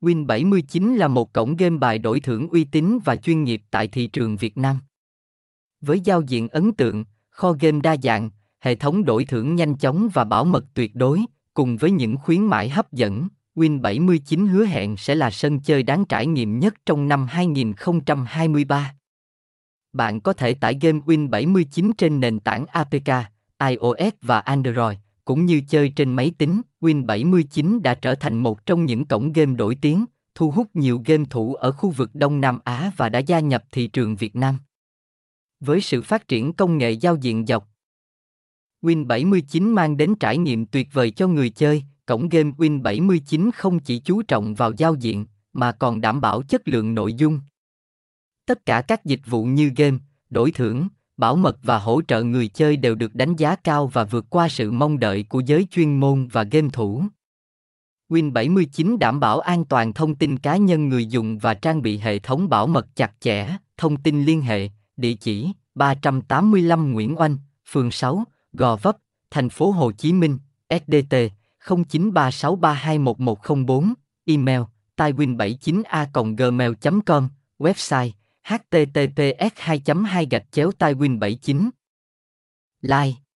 Win79 là một cổng game bài đổi thưởng uy tín và chuyên nghiệp tại thị trường Việt Nam. Với giao diện ấn tượng, kho game đa dạng, hệ thống đổi thưởng nhanh chóng và bảo mật tuyệt đối, cùng với những khuyến mãi hấp dẫn, Win79 hứa hẹn sẽ là sân chơi đáng trải nghiệm nhất trong năm 2023. Bạn có thể tải game Win79 trên nền tảng APK, iOS và Android, cũng như chơi trên máy tính. Win79 đã trở thành một trong những cổng game nổi tiếng, thu hút nhiều game thủ ở khu vực Đông Nam Á và đã gia nhập thị trường Việt Nam. Với sự phát triển công nghệ giao diện dọc, Win79 mang đến trải nghiệm tuyệt vời cho người chơi. Cổng game Win79 không chỉ chú trọng vào giao diện, mà còn đảm bảo chất lượng nội dung. Tất cả các dịch vụ như game, đổi thưởng, bảo mật và hỗ trợ người chơi đều được đánh giá cao và vượt qua sự mong đợi của giới chuyên môn và game thủ. Win79 đảm bảo an toàn thông tin cá nhân người dùng và trang bị hệ thống bảo mật chặt chẽ, thông tin liên hệ, địa chỉ 385 Nguyễn Oanh, phường 6, Gò Vấp, thành phố Hồ Chí Minh, SDT 0936321104, email taiwin79a gmail.com, website https 2 2 gạch chéo taiwin 79 Like.